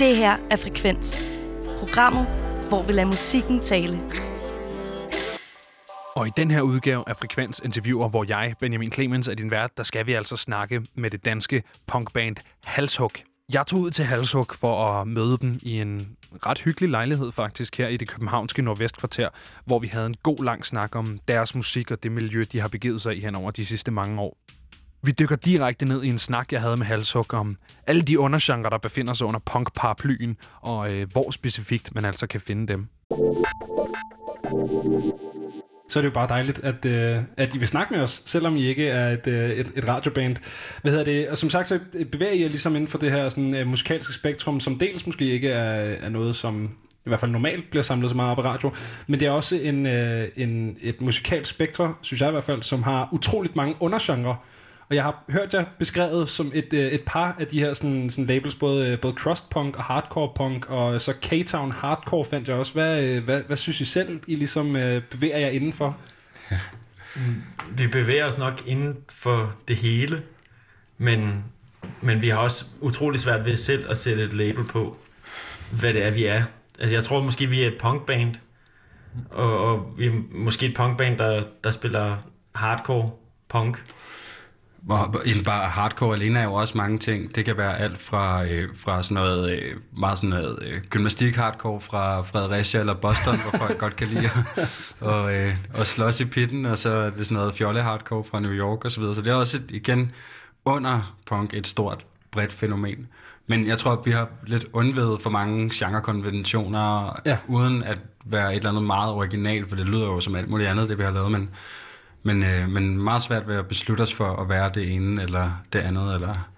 Det her er Frekvens. Programmet, hvor vi lader musikken tale. Og i den her udgave af Frekvens interviewer, hvor jeg, Benjamin Clemens, er din vært, der skal vi altså snakke med det danske punkband Halshug. Jeg tog ud til Halshug for at møde dem i en ret hyggelig lejlighed faktisk her i det københavnske nordvestkvarter, hvor vi havde en god lang snak om deres musik og det miljø, de har begivet sig i hen over de sidste mange år. Vi dykker direkte ned i en snak, jeg havde med Halshug om alle de undergenre, der befinder sig under punk-paraplyen, og øh, hvor specifikt man altså kan finde dem så er det jo bare dejligt, at, øh, at I vil snakke med os, selvom I ikke er et, øh, et, et radioband. Hvad hedder det? Og som sagt, så øh, bevæger I jer ligesom inden for det her sådan, øh, musikalske spektrum, som dels måske ikke er, er noget, som i hvert fald normalt bliver samlet så meget op på radio, men det er også en, øh, en, et musikalsk spektrum, synes jeg i hvert fald, som har utroligt mange undergenre, og jeg har hørt jer beskrevet som et, øh, et par af de her sådan, sådan labels, både, øh, både crust punk og hardcore punk, og så K-Town hardcore fandt jeg også. Hvad, øh, hvad, hvad synes I selv, I ligesom bevæger jer indenfor? Vi bevæger os nok inden for det hele, men, men vi har også utrolig svært ved selv at sætte et label på, hvad det er, vi er. Altså, jeg tror måske, vi er et punkband, og, og vi er måske et punkband, der, der spiller hardcore punk. Hvor, bare hardcore alene er jo også mange ting. Det kan være alt fra, øh, fra sådan noget, øh, meget sådan noget øh, gymnastik hardcore fra Fredericia eller Boston, hvor folk godt kan lide at og, øh, og slås i pitten, og så er det sådan noget fjolle hardcore fra New York og så videre. Så det er også et, igen under punk et stort, bredt fænomen. Men jeg tror, at vi har lidt undvedet for mange genrekonventioner, ja. uden at være et eller andet meget originalt, for det lyder jo som alt muligt andet, det vi har lavet, men men, øh, men meget svært ved at beslutte os for at være det ene eller det andet. Eller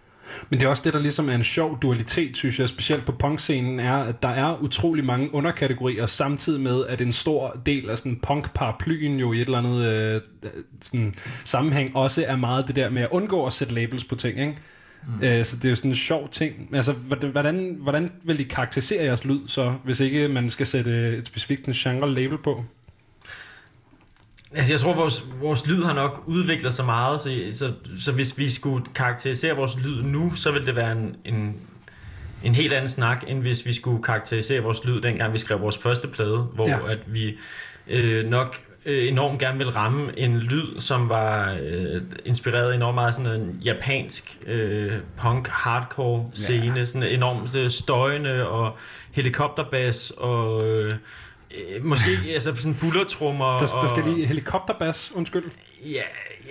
men det er også det, der ligesom er en sjov dualitet, synes jeg, specielt på punkscenen, er, at der er utrolig mange underkategorier, samtidig med, at en stor del af sådan punk-paraplyen jo i et eller andet øh, sådan sammenhæng også er meget det der med at undgå at sætte labels på ting, ikke? Mm. Øh, så det er jo sådan en sjov ting. Altså, hvordan, hvordan vil I karakterisere jeres lyd så, hvis ikke man skal sætte et specifikt genre-label på? Altså, jeg tror, vores, vores lyd har nok udviklet sig meget, så, så, så hvis vi skulle karakterisere vores lyd nu, så ville det være en, en, en helt anden snak, end hvis vi skulle karakterisere vores lyd, dengang vi skrev vores første plade, hvor ja. at vi øh, nok øh, enormt gerne vil ramme en lyd, som var øh, inspireret enormt meget af sådan en japansk øh, punk hardcore scene, ja. sådan enormt øh, støjende og helikopterbas og øh, Øh, måske altså sådan bullertrummer. Der, der skal lige helikopterbas, undskyld. Ja,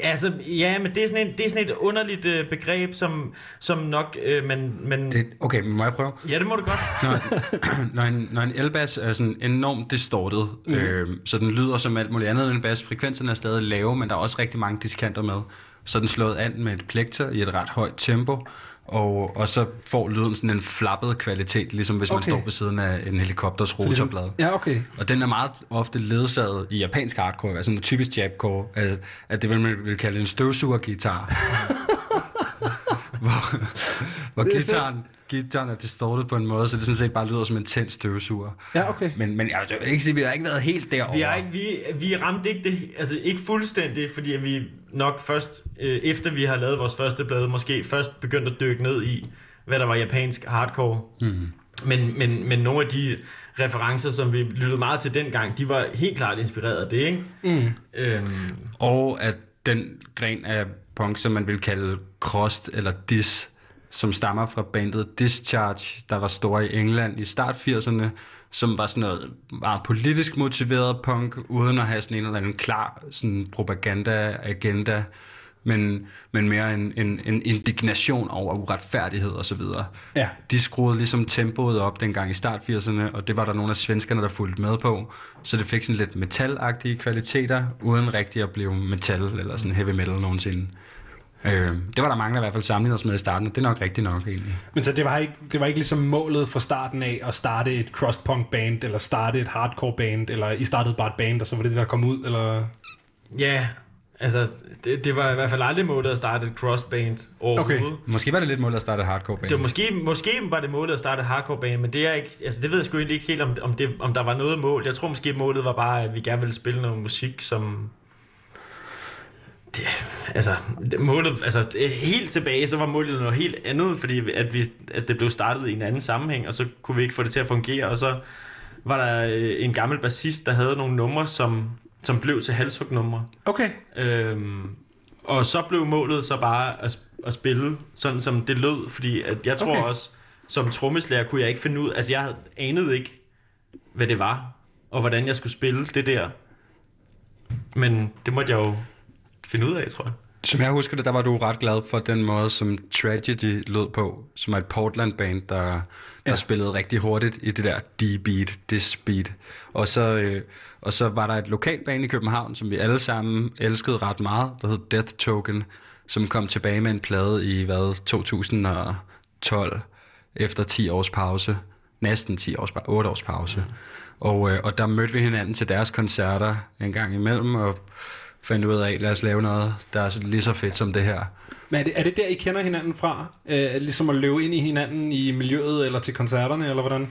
altså, ja, men det er sådan, en, det er sådan et underligt øh, begreb, som, som nok, øh, man... man det, okay, må jeg prøve? Ja, det må du godt. Når, når, en, når en elbas er sådan enormt distortet, mm. øh, så den lyder som alt muligt andet end en bas, frekvenserne er stadig lave, men der er også rigtig mange diskanter med, så den slået an med et plekter i et ret højt tempo, og, og så får lyden sådan en flappet kvalitet, ligesom hvis okay. man står ved siden af en helikopters ligesom- rotorblad. Ja, okay. Og den er meget ofte ledsaget i japansk hardcore, altså en typisk japcore, at, at det vil man vil kalde en støvsugergitar. hvor, hvor gitaren, gitaren er distortet på en måde, så det sådan set bare lyder som en tændt støvsuger. Ja, okay. Men, men jeg vil ikke sige, at vi har ikke været helt derovre. Vi, har ikke, vi, vi ramte ikke det, altså ikke fuldstændig, fordi vi nok først, øh, efter vi har lavet vores første blade, måske først begyndt at dykke ned i, hvad der var japansk hardcore. Mm. Men, men, men nogle af de referencer, som vi lyttede meget til dengang, de var helt klart inspireret af det, ikke? Mm. Øhm. Og at den gren af punk, som man vil kalde crust eller dis, som stammer fra bandet Discharge, der var store i England i start 80'erne, som var sådan noget meget politisk motiveret punk, uden at have sådan en eller anden klar sådan propaganda-agenda, men, men mere en, en, en indignation over uretfærdighed og så videre. Ja. De skruede ligesom tempoet op dengang i start 80'erne, og det var der nogle af svenskerne, der fulgte med på, så det fik sådan lidt metalagtige kvaliteter, uden rigtig at blive metal eller sådan heavy metal nogensinde. Øh, det var der mange, der i hvert fald sammenlignede os med i starten, og det er nok rigtigt nok egentlig. Men så det var ikke, det var ikke ligesom målet fra starten af at starte et crosspunk band, eller starte et hardcore band, eller I startede bare et band, og så var det det, der kom ud, eller... Ja, altså det, det var i hvert fald aldrig målet at starte et crossband overhovedet. Okay. Måske var det lidt målet at starte et hardcore band. Det var måske, måske var det målet at starte et hardcore band, men det, er ikke, altså det ved jeg sgu egentlig ikke helt, om, om, det, om der var noget mål. Jeg tror måske målet var bare, at vi gerne ville spille noget musik, som det, altså, målet, altså, helt tilbage, så var målet noget helt andet, fordi at, vi, at det blev startet i en anden sammenhæng, og så kunne vi ikke få det til at fungere, og så var der øh, en gammel bassist, der havde nogle numre, som, som blev til halshugnumre. Okay. Øhm, og så blev målet så bare at, at spille sådan, som det lød, fordi at jeg tror okay. også, som trommeslager kunne jeg ikke finde ud, altså jeg anede ikke, hvad det var, og hvordan jeg skulle spille det der. Men det måtte jeg jo finde ud af, tror jeg. Som jeg husker det, der var du ret glad for den måde, som Tragedy lød på, som er et Portland-band, der, der ja. spillede rigtig hurtigt i det der D-beat, this beat. Og så, øh, og så var der et lokalt band i København, som vi alle sammen elskede ret meget, der hed Death Token, som kom tilbage med en plade i, hvad, 2012, efter 10 års pause. Næsten 10 års, pa- 8 års pause. Og, øh, og der mødte vi hinanden til deres koncerter en gang imellem, og fandt ud af, lad os lave noget, der er så- lige så fedt som det her. Men er det, er det der, I kender hinanden fra? Øh, ligesom at løbe ind i hinanden i miljøet, eller til koncerterne, eller hvordan?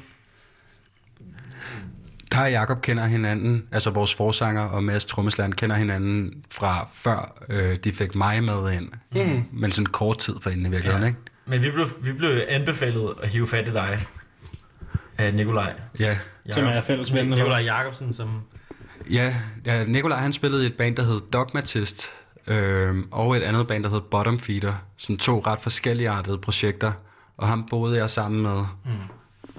Der og Jacob kender hinanden, altså vores forsanger og Mads Trommesland kender hinanden fra før øh, de fik mig med ind. Mm. Men sådan kort tid for inden i virkeligheden, ja. ikke? Men vi blev, vi blev anbefalet at hive fat i dig af Nikolaj. Ja. Som er fælles ven, Nikolaj Jacobsen, som... Ja, ja Nikolaj han spillede i et band, der hed Dogmatist, øh, og et andet band, der hed Bottom Feeder, som to ret forskelligartede projekter, og ham boede jeg sammen med. Mm.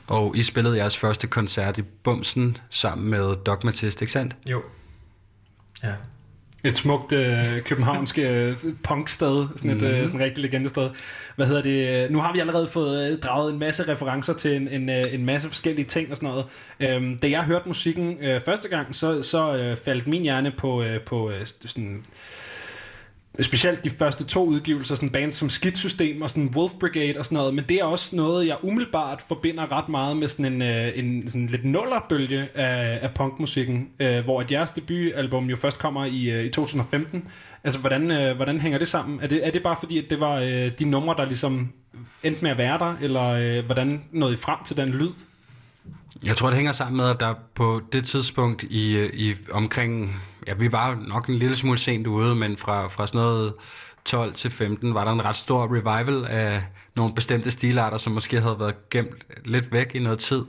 Og I spillede jeres første koncert i Bumsen sammen med Dogmatist, ikke sandt? Jo. Ja. Et smukt øh, københavnsk øh, punksted, sådan et Mhm. øh, sådan et rigtig legendested. Hvad hedder det? Nu har vi allerede fået øh, draget en masse referencer til en, en, øh, en masse forskellige ting og sådan noget. Øhm, da jeg hørte musikken øh, første gang, så, så øh, faldt min hjerne på, øh, på øh, sådan specielt de første to udgivelser, sådan bands som Skidsystem og sådan Wolf Brigade og sådan noget, men det er også noget, jeg umiddelbart forbinder ret meget med sådan en, øh, en sådan lidt nullerbølge af, af punkmusikken, øh, hvor at jeres debutalbum jo først kommer i, øh, i 2015. Altså, hvordan, øh, hvordan hænger det sammen? Er det, er det bare fordi, at det var øh, de numre, der ligesom endte med at være der, eller øh, hvordan nåede I frem til den lyd? Jeg tror, det hænger sammen med, at der på det tidspunkt i, øh, i omkring... Ja, vi var nok en lille smule sent ude, men fra, fra sådan noget 12 til 15 var der en ret stor revival af nogle bestemte stilarter, som måske havde været gemt lidt væk i noget tid.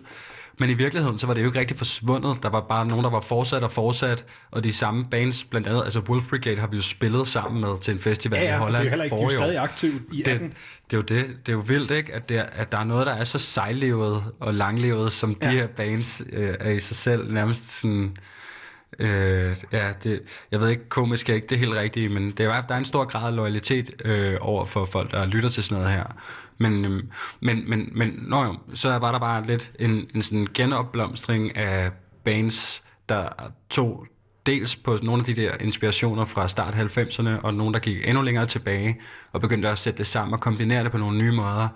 Men i virkeligheden, så var det jo ikke rigtig forsvundet. Der var bare nogen, der var fortsat og fortsat, og de samme bands, blandt andet, altså Wolf Brigade har vi jo spillet sammen med til en festival i det er Holland jo ikke, de er stadig aktivt i det, 18. det er jo det. Det er jo vildt, ikke? At, det er, at der er noget, der er så sejlevet og langlevet, som de Ja. her bands øh, er i sig selv nærmest sådan... Øh, ja, det, jeg ved ikke, komisk er ikke det helt rigtige, men det er, der er en stor grad af loyalitet øh, over for folk, der lytter til sådan noget her. Men, øh, men, men, men nå jo, så var der bare lidt en, en sådan genopblomstring af bands, der tog dels på nogle af de der inspirationer fra start 90'erne, og nogle, der gik endnu længere tilbage, og begyndte at sætte det sammen og kombinere det på nogle nye måder.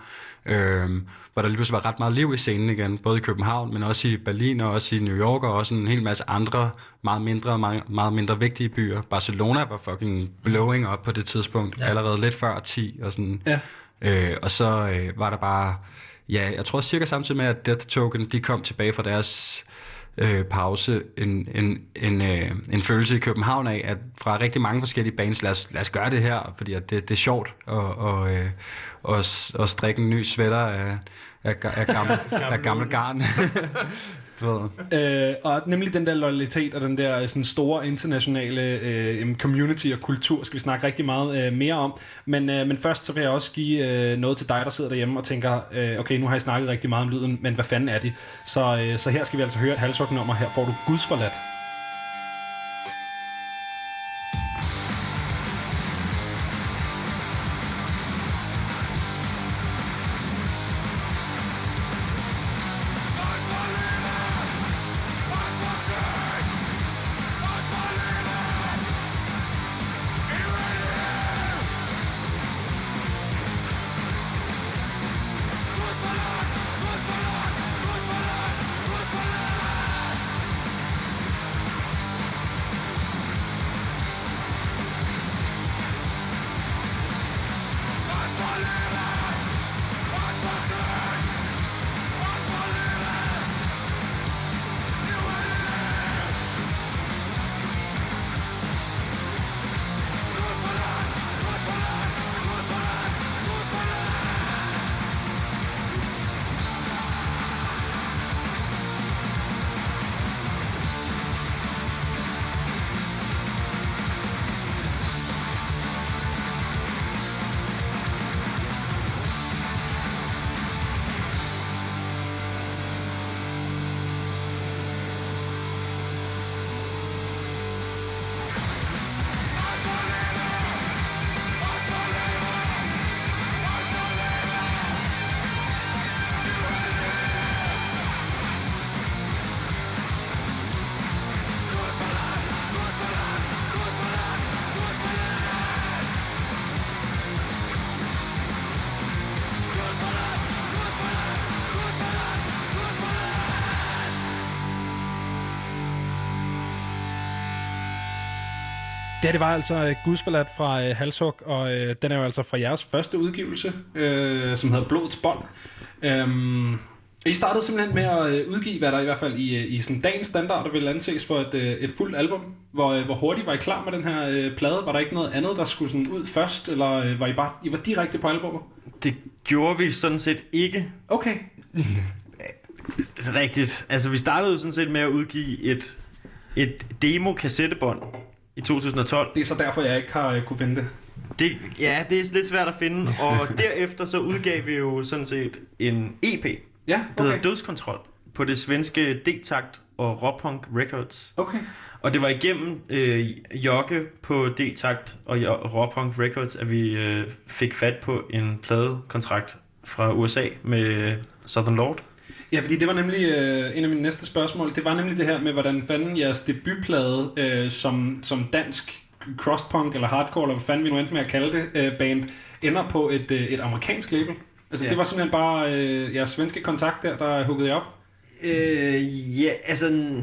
Øhm, hvor der lige pludselig var ret meget liv i scenen igen, både i København, men også i Berlin, og også i New York, og også en hel masse andre, meget mindre og meget, meget mindre vigtige byer. Barcelona var fucking blowing up på det tidspunkt, ja. allerede lidt før 10, og sådan. Ja. Øh, og så øh, var der bare, ja, jeg tror cirka samtidig med, at Death Token, de kom tilbage fra deres øh, pause, en, en, en, øh, en følelse i København af, at fra rigtig mange forskellige bands, lad os, lad os gøre det her, fordi at det, det er sjovt at, og, øh, og, og strikke en ny sweater af, af, af, gammel, af gammel garn. du ved. Øh, og nemlig den der loyalitet og den der øh, sådan store internationale øh, community og kultur skal vi snakke rigtig meget øh, mere om. Men, øh, men først så vil jeg også give øh, noget til dig, der sidder derhjemme og tænker, øh, okay, nu har jeg snakket rigtig meget om lyden, men hvad fanden er de? Så, øh, så her skal vi altså høre et halshuggenummer. Her får du Gudsforladt. Her, det var altså øh, Gudsforladt fra øh, Halshug, og øh, den er jo altså fra jeres første udgivelse, øh, som hedder Blodets Bånd. Øhm, I startede simpelthen med at øh, udgive, hvad der i hvert fald i, øh, i sådan dagens standard vil anses for et, et fuldt album. Hvor, hvor hurtigt var I klar med den her øh, plade? Var der ikke noget andet, der skulle sådan ud først, eller øh, var I bare I var direkte på albumet? Det gjorde vi sådan set ikke Okay. rigtigt. Altså, vi startede sådan set med at udgive et, et demo-kassettebånd i 2012. Det er så derfor, jeg ikke har øh, kunne finde det. Det, ja, det er lidt svært at finde, og derefter så udgav vi jo sådan set en EP, der Ja, okay. okay. hedder Dødskontrol, på det svenske D-Takt og Ropunk Records. Okay. Og det var igennem øh, Jokke på D-Takt og Ropunk Records, at vi øh, fik fat på en pladekontrakt fra USA med Southern Lord. Ja, fordi det var nemlig øh, en af mine næste spørgsmål. Det var nemlig det her med, hvordan fanden jeres debutplade øh, som, som dansk crosspunk eller hardcore, eller hvad fanden vi nu endte med at kalde det, øh, band, ender på et, øh, et amerikansk label. Altså Ja. det var simpelthen bare øh, jeres svenske kontakt der, der huggede jer op. Øh, ja, altså...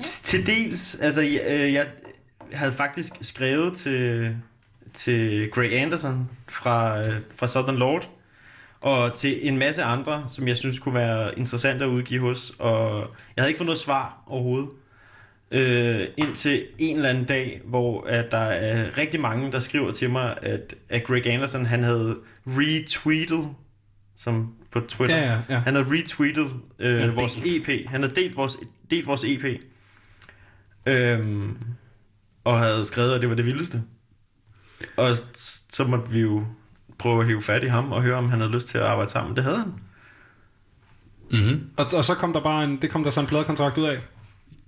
Til dels, altså jeg, øh, jeg havde faktisk skrevet til, til Greg Anderson fra, øh, fra Southern Lord, og til en masse andre, som jeg synes kunne være interessant at udgive hos, og jeg havde ikke fået noget svar overhovedet. Øh, indtil en eller anden dag, hvor at der er rigtig mange, der skriver til mig, at, at Greg Anderson han havde retweetet, som på Twitter, Ja, ja, ja. han havde retweetet øh, Han vores delt. EP. Han havde delt vores, delt vores EP. Øhm, og havde skrevet, at det var det vildeste. Og så måtte vi jo prøve at hive fat i ham og høre, om han havde lyst til at arbejde sammen. Det havde han. Mm-hmm. Og, og så kom der bare en, det kom der så en pladekontrakt ud af.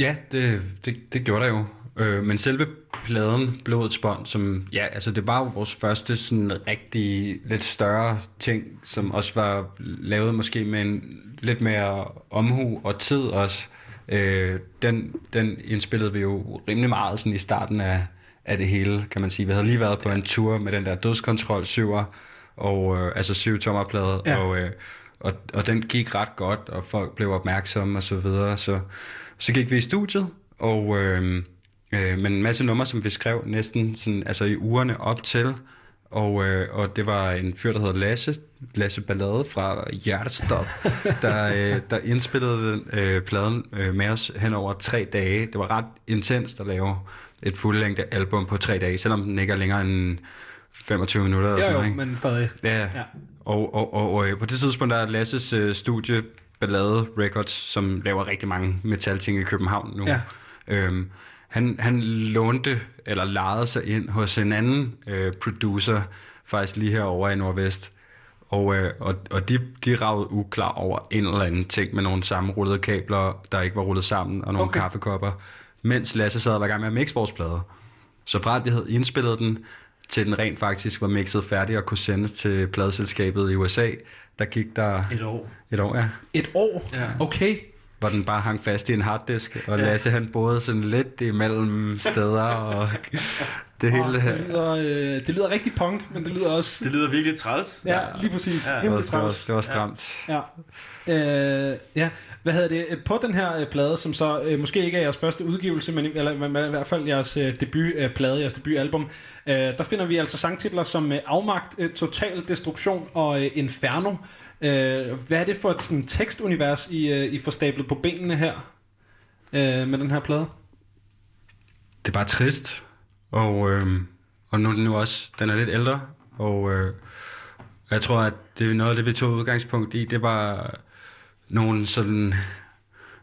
Ja, det, det, det gjorde der jo. Øh, men selve pladen, Blodets Bånd, som, ja, altså det var jo vores første sådan rigtig lidt større ting, som også var lavet måske med en lidt mere omhu og tid også. Øh, den, den indspillede vi jo rimelig meget sådan i starten af, af det hele, kan man sige. Vi havde lige været på en tur med den der dødskontrol 7'er, og øh, altså 7 tommerplade, Ja. ja. og, øh, og, og den gik ret godt, og folk blev opmærksomme og så videre, så, så gik vi i studiet, og øh, øh, med en masse numre, som vi skrev næsten sådan, altså i ugerne op til, og, øh, og det var en fyr, der hedder Lasse, Lasse Ballade fra Hjertestop, der, øh, der indspillede den, øh, pladen øh, med os hen over tre dage. Det var ret intenst at lave et fuldlængde album på tre dage, selvom den ikke er længere end 25 minutter eller Ja, sådan jo, ikke? men stadig. Ja, Ja. Og, og, og, og øh, på det tidspunkt der er Lasses øh, studie Ballade Records, som laver rigtig mange metalting i København nu. Ja. Øhm, han, han lånte, eller lejede sig ind hos en anden øh, producer, faktisk lige herovre i Nordvest. Og, øh, og, og de, de ragede uklar over en eller anden ting med nogle sammenrullede kabler, der ikke var rullet sammen, og nogle okay. kaffekopper, mens Lasse sad og var i gang med at mixe vores plader. Så fra at vi havde indspillet den, til den rent faktisk var mixet færdig og kunne sendes til pladeselskabet i USA, der gik der Et år. et år, ja, Et år? Ja. Okay. hvor den bare hang fast i en harddisk, og Lasse han boede sådan lidt imellem steder, og det hele det, her. lyder, øh, det lyder rigtig punk, men det lyder også... Det lyder virkelig træls. Ja, lige præcis. Ja. Ja, Det var, det, var, det var stramt. Ja. Øh, ja. Hvad hedder det? Øh, på den her øh, plade, som så øh, måske ikke er jeres første udgivelse, men i, eller, men i hvert fald jeres øh, debutplade, øh, jeres debutalbum, øh, der finder vi altså sangtitler som øh, Afmagt, øh, Total Destruktion og øh, Inferno. Øh, hvad er det for et sådan, tekstunivers, I, øh, I får stablet på benene her øh, med den her plade? Det er bare trist, og, øh, og nu er den nu også, den er lidt ældre, og øh, jeg tror, at det er noget af det, vi tog udgangspunkt i, det var nogle sådan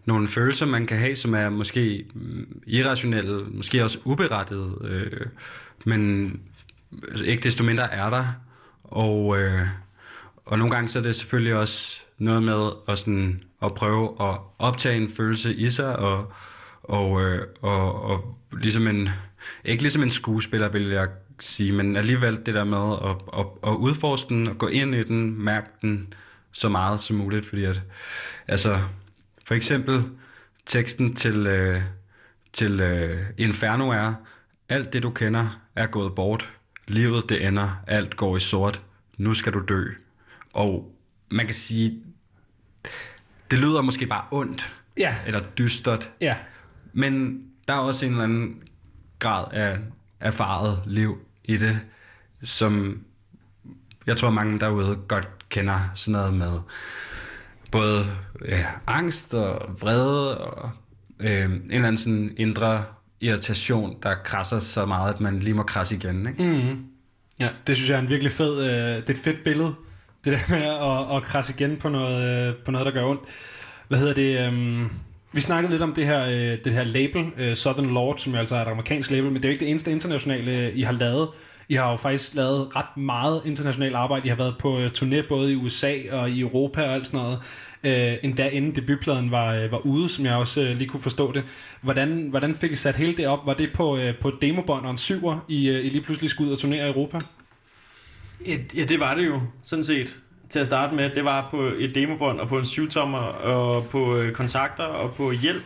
nogle følelser, man kan have, som er måske mm, irrationelle, måske også uberettigede, øh, men altså, ikke desto mindre er der. Og, øh, og nogle gange så er det selvfølgelig også noget med at, sådan, at prøve at optage en følelse i sig, og, og, øh, og, og ligesom en, ikke ligesom en skuespiller, vil jeg sige, men alligevel det der med at, at, at udforske den, og gå ind i den, mærke den så meget som muligt, fordi at, altså, for eksempel teksten til, øh, til øh, Inferno er, alt det du kender er gået bort, livet det ender, alt går i sort, nu skal du dø. Og man kan sige, det lyder måske bare ondt, Ja, eller dystert, ja. men der er også en eller anden grad af erfaret liv i det, som jeg tror mange derude godt kender sådan noget med både ja, angst og vrede og øh, en eller anden sådan indre irritation, der krasser så meget, at man lige må krasse igen. Ikke? Mm-hmm. Ja, det synes jeg er en virkelig fed, øh, det er et fedt billede, det der med at, at krasse igen på noget, øh, på noget, der gør ondt. Hvad hedder det? Øh, vi snakkede lidt om det her, øh, det her label, øh, Southern Lord, som jo altså er et amerikansk label, men det er jo ikke det eneste internationale, øh, I har lavet. I har jo faktisk lavet ret meget internationalt arbejde. I har været på øh, turné både i USA og i Europa og alt sådan noget. Øh, endda inden debutpladen var, øh, var ude, som jeg også øh, lige kunne forstå det. Hvordan, hvordan fik I sat hele det op? Var det på, øh, på demobånd og en syver, I, øh, I lige pludselig skulle ud og turnere i Europa? Ja, det var det jo, sådan set. Til at starte med, det var på et demobånd og på en syvtommer og på øh, kontakter og på hjælp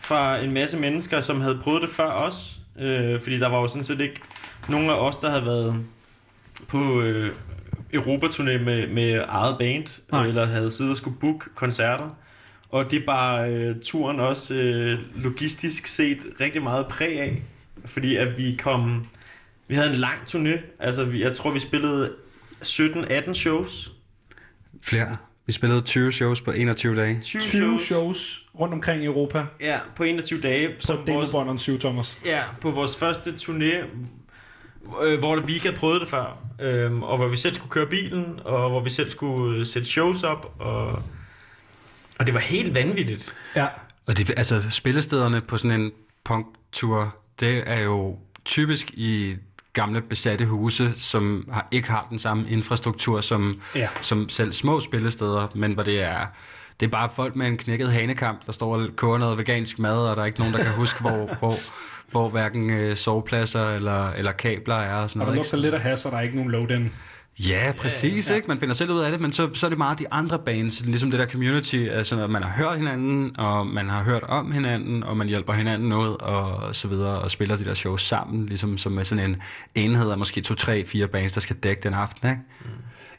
fra en masse mennesker, som havde prøvet det før os. Øh, fordi der var jo sådan set ikke nogen af os, der havde været på øh, Europaturné med, med eget band, Nej. eller havde siddet og skulle booke koncerter. Og det er bare øh, turen også øh, logistisk set rigtig meget præg af, fordi at vi kom... Vi havde en lang turné, altså vi, jeg tror vi spillede 17-18 shows. Flere. Vi spillede 20 shows på 21 dage. 20, 20 shows. shows rundt omkring i Europa Ja, på 21 dage. på Som vores, en 7 tommers. ja, på vores første turné, øh, hvor vi ikke havde prøvet det før. Øh, og hvor vi selv skulle køre bilen, og hvor vi selv skulle øh, sætte shows op. Og, og det var helt vanvittigt. Ja, Og det, altså, spillestederne på sådan en punk-tur, det er jo typisk i gamle besatte huse, som har, ikke har den samme infrastruktur som, Ja. som selv små spillesteder, men hvor det er, det er bare folk med en knækket hanekamp, der står og koger noget vegansk mad, og der er ikke nogen, der kan huske, hvor, hvor, hvor hverken øh, sovepladser eller, eller kabler er og sådan og der noget. lugter lidt af has, og der er ikke nogen load-in. Ja, præcis, ja, ja. ikke? Man finder selv ud af det, men så, så er det meget de andre bands, ligesom det der community, altså at man har hørt hinanden, og man har hørt om hinanden, og man hjælper hinanden ud, og så videre, og spiller de der shows sammen, ligesom som med sådan en enhed af måske to, tre, fire bands, der skal dække den aften, ikke?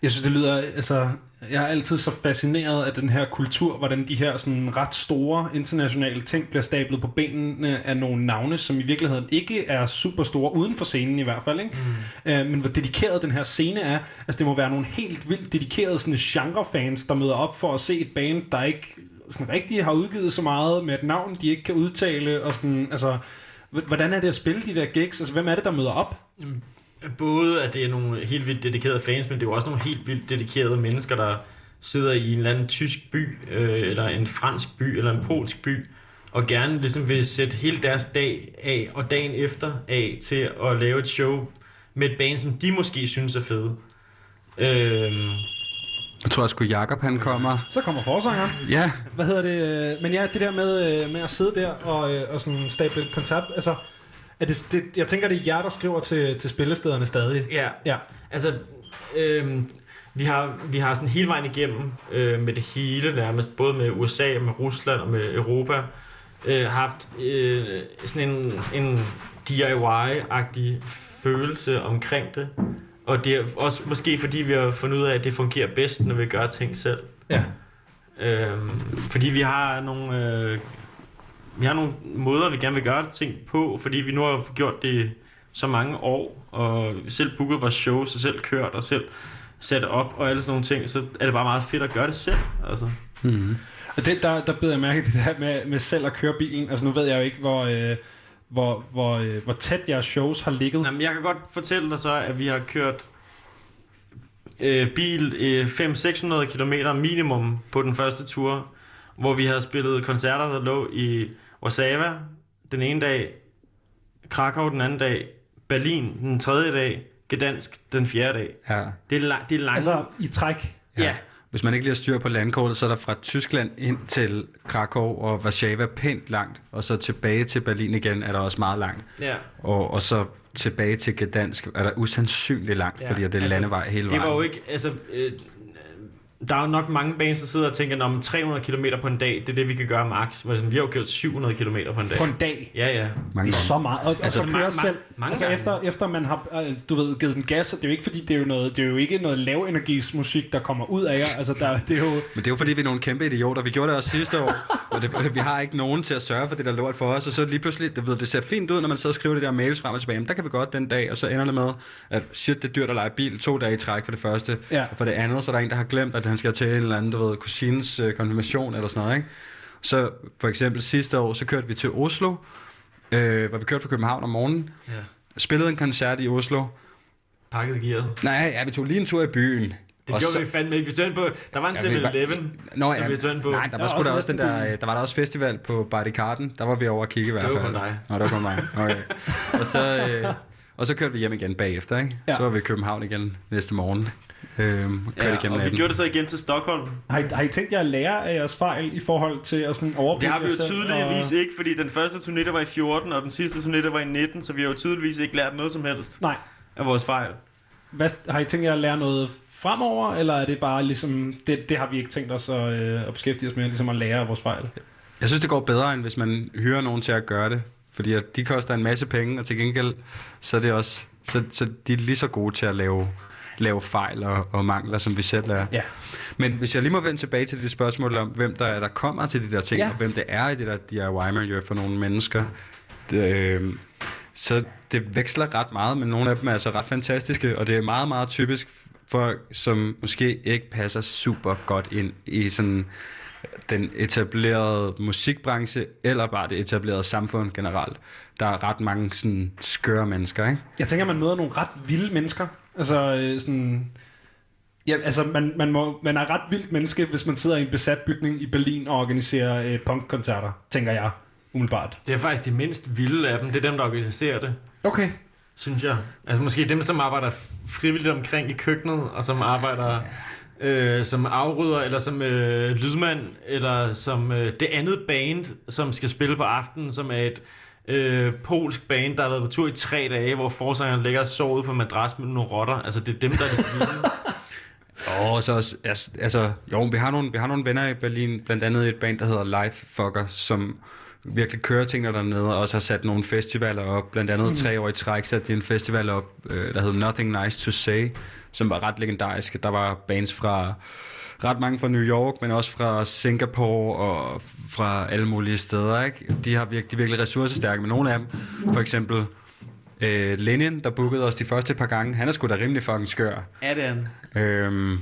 Jeg synes, det lyder, altså, jeg er altid så fascineret af den her kultur, hvordan de her sådan ret store internationale ting bliver stablet på benene af nogle navne, som i virkeligheden ikke er super store, uden for scenen i hvert fald, ikke? Mm. Øh, men hvor dedikeret den her scene er, altså det må være nogle helt vildt dedikerede sådan genrefans, der møder op for at se et band, der ikke sådan rigtig har udgivet så meget med et navn, de ikke kan udtale, og sådan, altså, hvordan er det at spille de der gigs? Altså, hvem er det, der møder op? Både at det er nogle helt vildt dedikerede fans, men det er jo også nogle helt vildt dedikerede mennesker, der sidder i en eller anden tysk by, øh, eller en fransk by, eller en polsk by, og gerne ligesom vil sætte hele deres dag af, og dagen efter af, til at lave et show med et band, som de måske synes er fede. Øh, Jeg tror, at sgu Jacob, han kommer. Så kommer forsangeren. Ja, Hvad hedder det? øh, Men ja, det der med, øh, med at sidde der og, øh, og sådan stable et koncert, altså, er det, det, jeg tænker, det er jer, der skriver til, til spillestederne stadig. ja, Ja, Altså, øhm, vi har, vi har sådan hele vejen igennem øh, med det hele nærmest, både med USA, med Rusland og med Europa, øh, haft øh, sådan en, en DIY-agtig følelse omkring det. Og det er også måske fordi, vi har fundet ud af, at det fungerer bedst, når vi gør ting selv. ja. Øhm, fordi vi har nogle øh, vi har nogle måder, vi gerne vil gøre ting på, fordi vi nu har gjort det så mange år, og selv booket vores shows, og selv kørt, og selv sat op, og alle sådan nogle ting, så er det bare meget fedt at gøre det selv. Altså. mm-hmm. Og det, der, der beder jeg mærke det der med, med selv at køre bilen. Altså nu ved jeg jo ikke, hvor, øh, hvor, hvor, øh, hvor tæt jeres shows har ligget. Jamen, jeg kan godt fortælle dig så, at vi har kørt øh, bil øh, 500-600 km minimum på den første tur, hvor vi har spillet koncerter, der lå i Warszawa den ene dag, Krakow den anden dag, Berlin den tredje dag, Gdansk den fjerde dag. ja. Det er, la- det er langt. Altså i træk. ja. Hvis man ikke lige har styr på landkortet, så er der fra Tyskland ind til Krakow og Warszawa pænt langt, og så tilbage til Berlin igen er der også meget langt. ja. Og, og så tilbage til Gdansk er der usandsynligt langt, Ja, ja, fordi det er altså, landevej hele Det vejen. var jo ikke, altså, øh, der er jo nok mange bands, der sidder og tænker, om 300 km på en dag, det er det, vi kan gøre max. Vi har jo kørt 700 km på en dag. På en dag. Ja, ja. Mange Det gange. er så meget. Og, Altså, altså, og mange- køre selv. mange altså gange. efter, efter man har, altså, du ved, givet den gas, det er jo ikke fordi, det er jo, noget, det er jo ikke noget lavenergis musik, der kommer ud af jer. Altså, der, det er jo... Men det er jo fordi, vi er nogle kæmpe idioter. Vi gjorde det også sidste år, og det, vi har ikke nogen til at sørge for det der lort for os. Og så lige pludselig, det, ved, det ser fint ud, når man sidder og skriver det der mails frem og tilbage. Men der kan vi godt den dag, og så ender det med, at shit, det er dyrt at lege bil to dage i træk for det første. Ja. Og for det andet, så er der en, der har glemt, at han skal til en eller anden, du ved, kusines øh, konfirmation eller sådan noget, ikke? Så for eksempel sidste år, så kørte vi til Oslo, øh, hvor vi kørte fra København om morgenen. ja. Spillede en koncert i Oslo. Pakket gearet. Nej, ja, vi tog lige en tur i byen. Det Og gjorde så- vi fandme ikke. Vi ind på, der var en Ja, vi var- 7-Eleven, Nå, som ja, vi ind på. Nej, der var sgu også da også den der, øh, der var der også festival på Barrikaden. Der var vi over at kigge i hvert Det fald. var kun dig. Nå, det var kun mig. Okay. Og så, øh, og så kørte vi hjem igen bagefter, ikke? Ja. Så var vi i København igen næste morgen. Øhm, kørte Ja, og vi natten. gjorde det så igen til Stockholm. Har I, har I tænkt jer at lære af jeres fejl i forhold til at sådan Det overblikke har vi jo tydeligvis og... ikke, fordi den første turné, der var i 14, og den sidste turné, der var i 19, så vi har jo tydeligvis ikke lært noget som helst Nej. af vores fejl. Hvad, har I tænkt jer at lære noget fremover, eller er det bare ligesom... Det, det har vi ikke tænkt os at, øh, at beskæftige os med, ligesom at lære af vores fejl? Jeg synes, det går bedre, end hvis man hyrer nogen til at gøre det. Fordi at de koster en masse penge, og til gengæld, så er det også... Så, så de er lige så gode til at lave, lave fejl og, og mangler, som vi selv er. Ja. Men hvis jeg lige må vende tilbage til det spørgsmål om, hvem der er, der kommer til de der ting, Ja. og hvem det er i det der DIY-miljø for nogle mennesker, det, øh, så det veksler ret meget, men nogle af dem er altså ret fantastiske, og det er meget, meget typisk folk, som måske ikke passer super godt ind i sådan den etablerede musikbranche, eller bare det etablerede samfund generelt. Der er ret mange sådan skøre mennesker, ikke? Jeg tænker, man møder nogle ret vilde mennesker. Altså øh, sådan... Ja, altså man, man, må, man er ret vildt menneske, hvis man sidder i en besat bygning i Berlin og organiserer øh, punkkoncerter, tænker jeg umiddelbart. Det er faktisk de mindst vilde af dem. Det er dem, der organiserer det, Okay synes jeg. Altså måske dem, som arbejder frivilligt omkring i køkkenet, og som arbejder øh, som afrydder, eller som øh, lydmand, eller som øh, det andet band, som skal spille på aftenen, som er et øh, polsk band, der har været på tur i tre dage, hvor forsangeren ligger og sovet på madras med nogle rotter. Altså det er dem, der er det vilde. Og så også, altså, altså, jo, vi har, nogle, vi har nogle venner i Berlin, blandt andet et band, der hedder Life Fucker, som virkelig kører tingene dernede, og også har sat nogle festivaler op. Blandt andet mm. tre år i træk satte de en festival op, øh, der hed Nothing Nice to Say, som var ret legendarisk. Der var bands fra ret mange fra New York, men også fra Singapore og fra alle mulige steder. Ikke? De har virkelig, de er virkelig ressourcestærke, men nogle af dem, for eksempel øh, Lenin, der bookede os de første par gange, han er sgu da rimelig fucking skør. er det han? Øhm,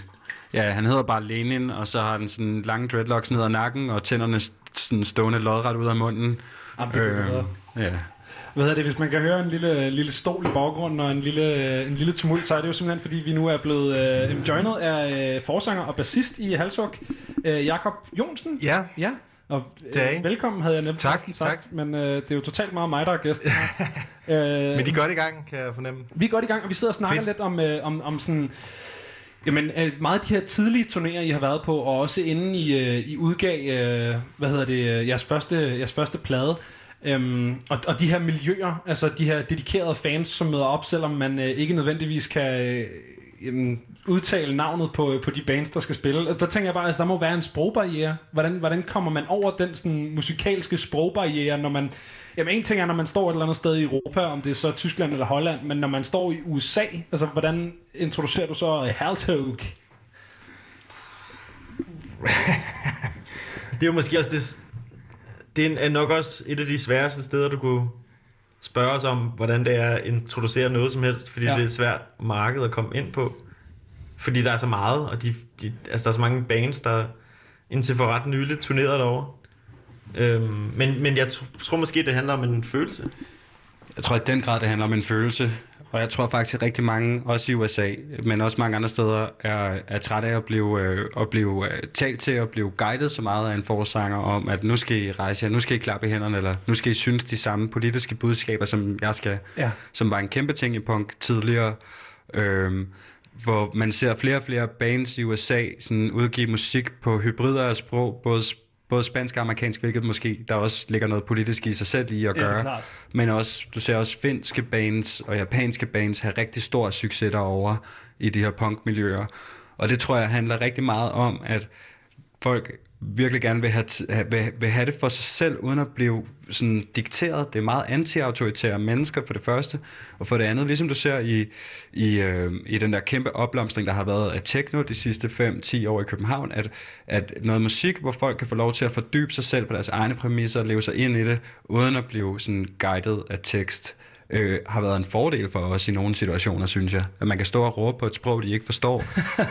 ja, han hedder bare Lenin, og så har han sådan lange dreadlocks ned ad nakken, og tænderne sådan stående lodret ud af munden. Jamen, det øhm, ja. Hvad hedder det, hvis man kan høre en lille, lille stol i baggrunden og en lille, en lille tumult, så er det jo simpelthen, fordi vi nu er blevet øh, joinet af øh, forsanger og bassist i Halshug, øh, Jakob Jonsen. Ja, Ja, og øh, velkommen havde jeg nemt Tak, sagt, men øh, det er jo totalt meget mig, der er gæsten. øh, men de er godt i gang, kan jeg fornemme. vi er godt i gang, og vi sidder og snakker Fedt. lidt om, øh, om, om sådan... Jamen, øh, meget af de her tidlige turnéer, I har været på, og også inden I, øh, I udgav, øh, hvad hedder det, øh, jeres første, jeres første plade, Øhm, og, og de her miljøer, altså de her dedikerede fans, som møder op, selvom man øh, ikke nødvendigvis kan øh, udtale navnet på, øh, på de bands, der skal spille. Altså, der tænker jeg bare, at altså, der må være en sprogbarriere. Hvordan, hvordan kommer man over den sådan, musikalske sprogbarriere, når man... Jamen en ting er, når man står et eller andet sted i Europa, om det er så Tyskland eller Holland, men når man står i USA, altså hvordan introducerer du så øh, Haltog? Det er jo måske også det... Det er nok også et af de sværeste steder, du kunne spørge os om, hvordan det er at introducere noget som helst, fordi Ja. ja. det er et svært marked at komme ind på. Fordi der er så meget, og de, de, altså der er så mange bands, der indtil for ret nyligt turnerede derovre. Øhm, men, men jeg tr- tror måske, det handler om en følelse. Jeg tror i den grad, det handler om en følelse. Og jeg tror faktisk, at rigtig mange, også i USA, men også mange andre steder, er, er trætte af at blive, øh, at blive øh, talt til og blive guidet så meget af en forsanger om, at nu skal I rejse jer, nu skal I klappe i hænderne, eller nu skal I synes de samme politiske budskaber, som jeg skal, Ja. som var en kæmpe ting i punk tidligere. Øhm, hvor man ser flere og flere bands i USA sådan udgive musik på hybrider af sprog, både, både spansk og amerikansk, hvilket måske der også ligger noget politisk i sig selv i at Ja, gøre. klart. Men også, du ser også finske bands og japanske bands have rigtig stor succes derovre i de her punkmiljøer. Og det tror jeg handler rigtig meget om, at folk virkelig gerne vil have, t- vil, vil have det for sig selv, uden at blive sådan dikteret. Det er meget anti-autoritære mennesker for det første, og for det andet, ligesom du ser i, i, øh, i den der kæmpe opblomstring, der har været af techno de sidste 5-10 år i København, at, at noget musik, hvor folk kan få lov til at fordybe sig selv på deres egne præmisser og leve sig ind i det, uden at blive sådan guidet af tekst, øh, har været en fordel for os i nogle situationer, synes jeg. At man kan stå og råbe på et sprog, de ikke forstår.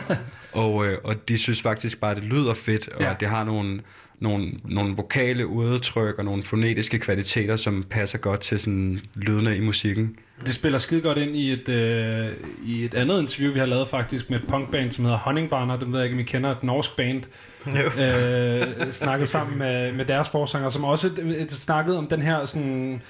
og, øh, og de synes faktisk bare, at det lyder fedt, og Ja. at det har nogle, nogle, nogle vokale udtryk og nogle fonetiske kvaliteter, som passer godt til sådan lydene i musikken. Det spiller skide godt ind i et, øh, i et andet interview, vi har lavet faktisk med et punkband, som hedder Honningbarner. Det ved jeg ikke, om I kender. Et norsk band. øh, snakket sammen med, med deres forsanger, som også øh, snakkede om den her sådan,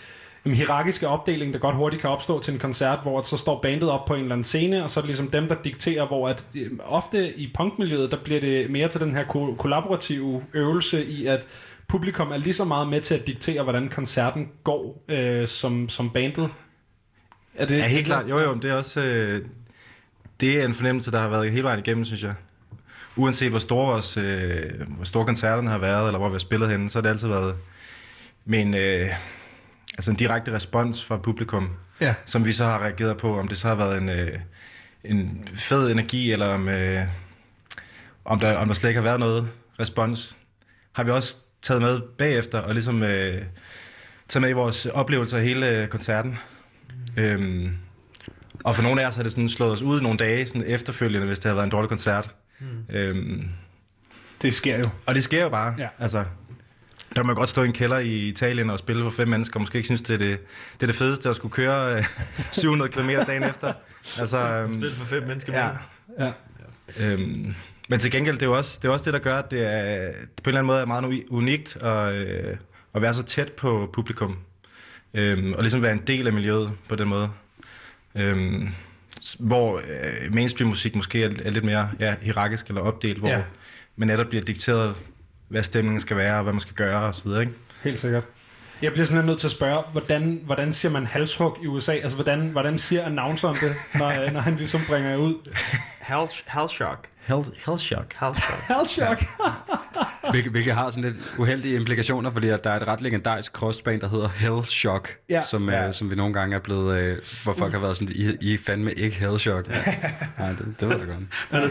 en hierarkiske opdeling, der godt hurtigt kan opstå til en koncert, hvor at så står bandet op på en eller anden scene, og så er det ligesom dem, der dikterer, hvor at øh, ofte i punkmiljøet, der bliver det mere til den her ko- kollaborative øvelse i, at publikum er lige så meget med til at diktere, hvordan koncerten går, øh, som, som bandet. Er det, Ja, helt klart. Jo, jo, det er også... Øh, det er en fornemmelse, der har været hele vejen igennem, synes jeg. Uanset hvor store, vores, øh, hvor store koncerterne har været, eller hvor vi har spillet henne, så har det altid været med en, øh, altså en direkte respons fra publikum, Ja. som vi så har reageret på, om det så har været en, øh, en fed energi, eller om, øh, om, der, om der slet ikke har været noget respons, har vi også taget med bagefter, og ligesom øh, taget med i vores oplevelser af hele øh, koncerten. Øhm, og for nogle af os har det sådan slået os ud nogle dage sådan efterfølgende, hvis det har været en dårlig koncert. Mm. Øhm, Det sker jo. og det sker jo bare. Ja. Altså, der må man godt stå i en kælder i Italien og spille for fem mennesker, og måske ikke synes, det er det, det, er det fedeste at skulle køre øh, 700 km dagen efter. Altså, øhm, Spil for fem mennesker ja. mere. Ja. Øhm, men til gengæld, det er jo også det, er også det der gør, at det, er, det på en eller anden måde er meget uni- unikt at, øh, at være så tæt på publikum. Øhm, og ligesom være en del af miljøet på den måde. Øhm, hvor øh, mainstream musik måske er, er lidt mere ja, hierarkisk eller opdelt, hvor Ja. ja. man netop bliver dikteret, hvad stemningen skal være, og hvad man skal gøre osv. Ikke? Helt sikkert. Jeg bliver simpelthen nødt til at spørge, hvordan, hvordan siger man halshug i USA? Altså, hvordan, hvordan siger announceren det, når, når han ligesom bringer jer ud? Hell, hell shock. Hell, hell shock. Hell shock. Halshug! Hvilket, har sådan lidt uheldige implikationer, fordi at der er et ret legendarisk crossband, der hedder Hell Shock, Ja. som, Ja. øh, som vi nogle gange er blevet, øh, hvor folk har været sådan, I, I er fandme ikke Hell Shock. Ja. Nej, det, det ved jeg godt. Men der,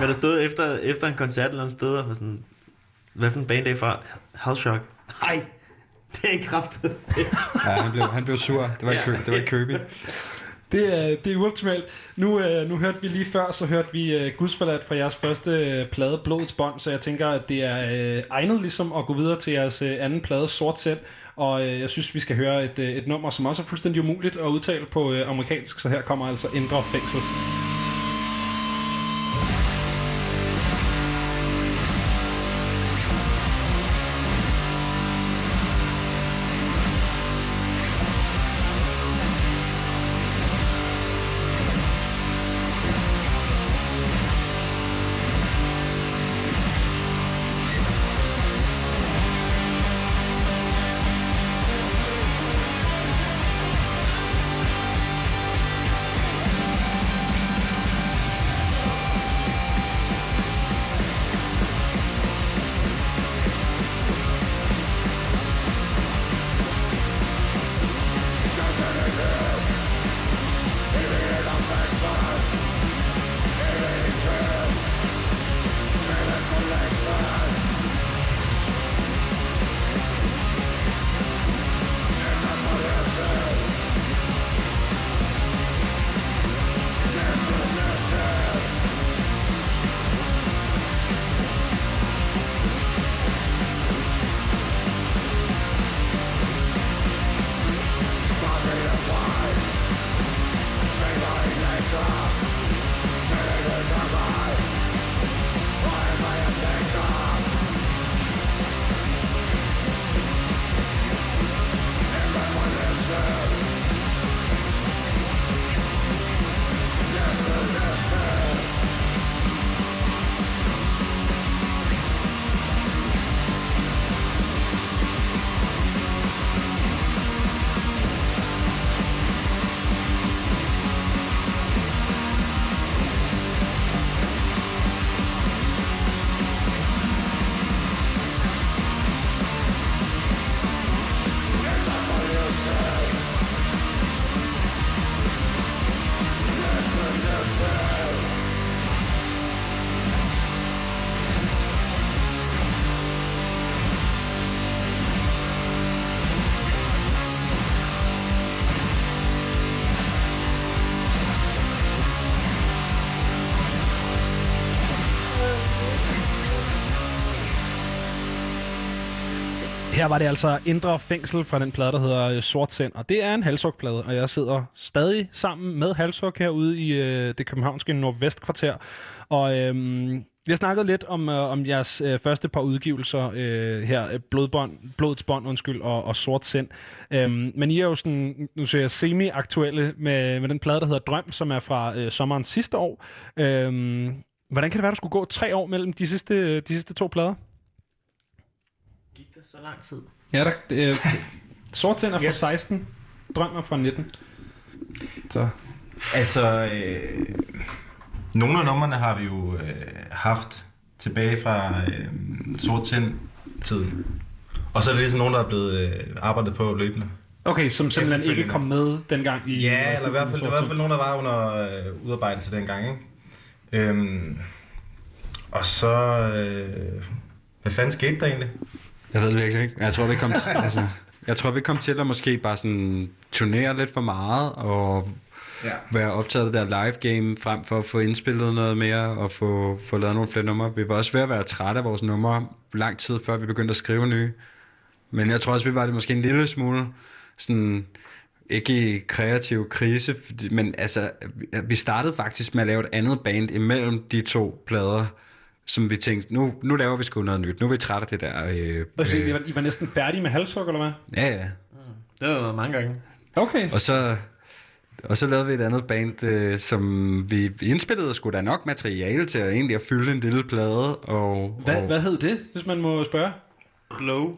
men der stod efter, efter en koncert eller andet sted, og sådan, hvad for en band er fra? Hell shock. Nej, det er ikke kraftet. Ja, han blev, han blev sur. Det var i, kø, det var i Køby. Det er, det er uoptimalt. Nu, øh, nu hørte vi lige før, så hørte vi øh, Gudsforladt fra jeres første øh, plade, Blodets Bånd, så jeg tænker, at det er øh, egnet ligesom at gå videre til jeres øh, anden plade, Sort Sæt, og øh, jeg synes, vi skal høre et, øh, et nummer, som også er fuldstændig umuligt at udtale på øh, amerikansk, så her kommer altså Indre Fængsel. Her var det altså Indre Fængsel fra den plade, der hedder øh, Sort Sind, og det er en halshugplade, og jeg sidder stadig sammen med halshug herude i øh, det københavnske nordvestkvarter. Og øhm, vi snakkede lidt om, øh, om jeres øh, første par udgivelser øh, her, øh, Blodbånd, Blodets Bånd undskyld, og, og Sort Sind. Øhm, men I er jo sådan, nu ser jeg semi-aktuelle med, med den plade, der hedder Drøm, som er fra øh, sommeren sidste år. Øhm, hvordan kan det være, der skulle gå tre år mellem de sidste, øh, de sidste to plader? Der så lang tid? Ja, der, øh, Sort Sind er fra Yes. 16, Drøm er fra 19. Så Altså, øh, nogle af numrene har vi jo øh, haft tilbage fra øh, sort tiden. Og så er det ligesom nogen, der er blevet øh, arbejdet på løbende. Okay, som simpelthen ikke kom med dengang i... Ja, eller i hvert fald, det var i hvert fald nogen, der var under øh, udarbejdelse dengang. Ikke? Øhm, og så... Øh, hvad fanden skete der egentlig? Jeg ved det virkelig ikke. Jeg tror, vi kom til, altså, jeg tror, vi kom til at måske bare sådan turnere lidt for meget, og Ja. være optaget af det der live game, frem for at få indspillet noget mere, og få, få lavet nogle flere numre. Vi var også ved at være trætte af vores numre lang tid, før vi begyndte at skrive nye. Men jeg tror også, vi var det måske en lille smule sådan, ikke i kreativ krise, men altså, vi startede faktisk med at lave et andet band imellem de to plader, som vi tænkte, nu, nu laver vi sgu noget nyt. Nu er vi trætte af det der... Øh, Og så, I, øh, var, I var næsten færdige med halshug, eller hvad? ja, ja. Det har været mange gange. Okay. Og så, og så lavede vi et andet band, øh, som vi indspillede sgu da nok materiale til at egentlig at fylde en lille plade. Og, Hvad, og hvad hed det, hvis man må spørge? Blow.